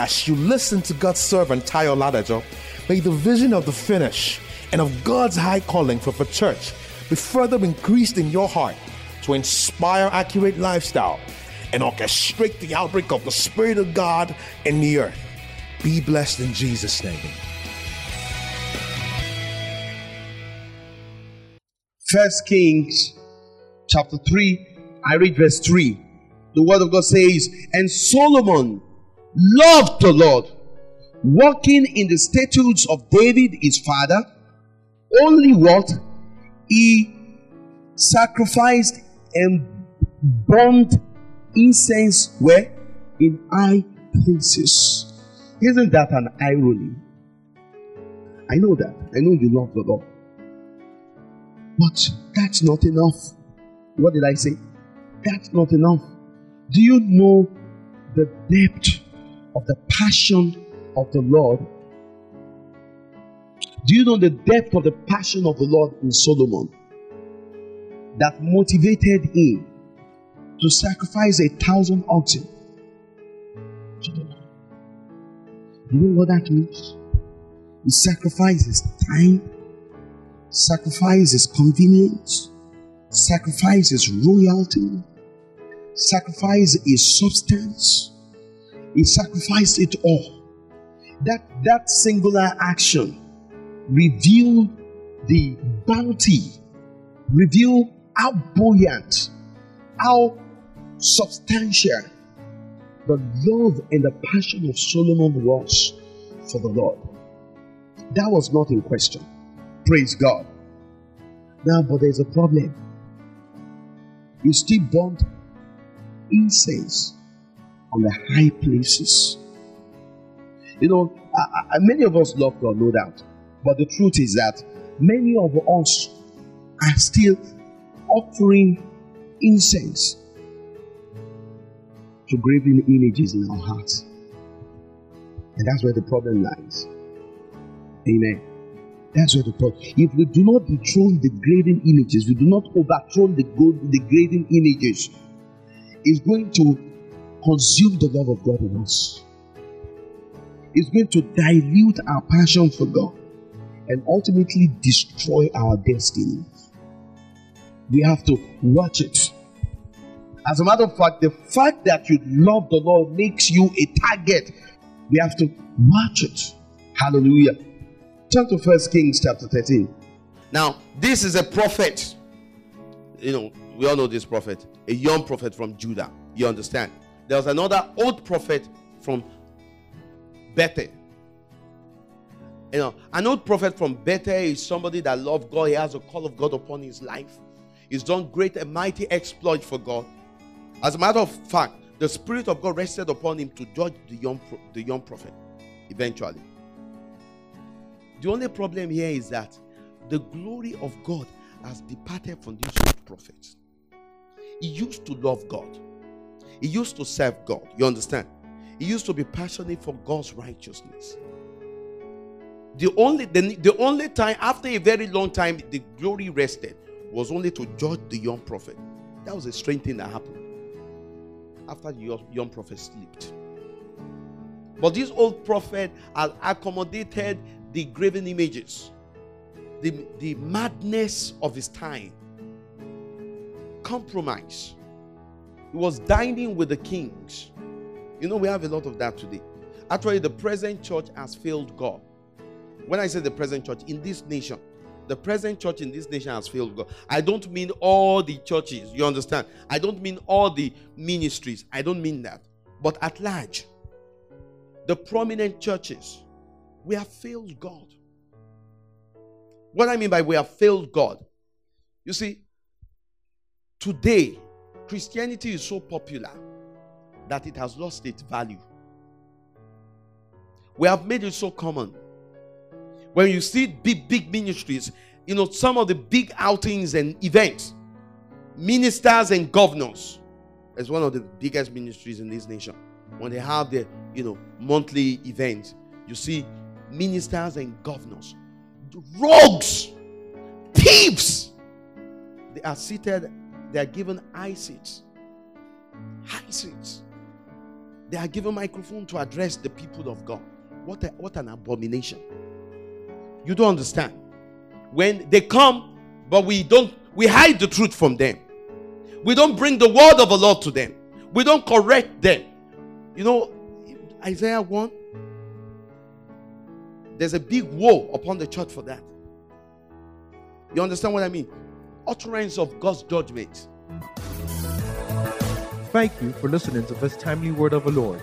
As you listen to God's servant Tayo Ladajo, may the vision of the finish and of God's high calling for the church be further increased in your heart to inspire accurate lifestyle and orchestrate the outbreak of the Spirit of God in the earth. Be blessed in Jesus' name. First Kings chapter 3, I read verse 3. The word of God says, And Solomon loved the Lord, walking in the statutes of David his father. Only what? He sacrificed and burned incense where? In high places. Isn't that an irony? I know that. I know you love the Lord. But that's not enough. What did I say? That's not enough. Do you know the depth of the passion of the Lord? Do you know the depth of the passion of the Lord in Solomon that motivated him to sacrifice a thousand oxen to the Lord? You know what that means? He sacrifices time, sacrifices convenience, sacrifices royalty, sacrifices his substance. He sacrificed it all. That that singular action revealed the bounty, revealed how buoyant, how substantial the love and the passion of Solomon was for the Lord. That was not in question. Praise God. Now, but there's a problem. You still burnt incense on the high places. You know, I, I, many of us love God, no doubt. But the truth is that many of us are still offering incense to graven images in our hearts. And that's where the problem lies. Amen. That's where the problem. If we do not dethrone the graven images, we do not overthrow the gold, the graven images, it's going to consume the love of God in us. It's going to dilute our passion for God and ultimately destroy our destiny. We have to watch it. As a matter of fact, the fact that you love the Lord makes you a target. We have to watch it. Hallelujah. Turn to First Kings chapter 13. Now, this is a prophet. You know, we all know this prophet, a young prophet from Judah. You understand? There was another old prophet from Bethel. You know, an old prophet from Bethel is somebody that loved God. He has a call of God upon his life. He's done great and mighty exploit for God. As a matter of fact, the Spirit of God rested upon him to judge the young, the young prophet eventually. The only problem here is that the glory of God has departed from these old prophets. He used to love God, he used to serve God. You understand? He used to be passionate for God's righteousness. The only, the, the only time, after a very long time, the glory rested was only to judge the young prophet. That was a strange thing that happened after the young prophet slept. But this old prophet had accommodated the graven images, the, the madness of his time, compromise. He was dining with the kings. You know, we have a lot of that today. Actually, the present church has failed God. When I say the present church in this nation, the present church in this nation has failed God. I don't mean all the churches, you understand? I don't mean all the ministries. I don't mean that. But at large, the prominent churches, we have failed God. What I mean by we have failed God, you see, today, Christianity is so popular that it has lost its value. We have made it so common when you see big, big ministries, you know, some of the big outings and events, ministers and governors, as one of the biggest ministries in this nation. When they have their, you know, monthly events, you see ministers and governors, rogues, thieves. They are seated, they are given high seats. High seats. They are given microphone to address the people of God. What, a, what an abomination. You don't understand. When they come, but we don't, we hide the truth from them. We don't bring the word of the Lord to them. We don't correct them. You know, Isaiah 1, there's a big woe upon the church for that. You understand what I mean? Utterance of God's judgment. Thank you for listening to this timely word of the Lord.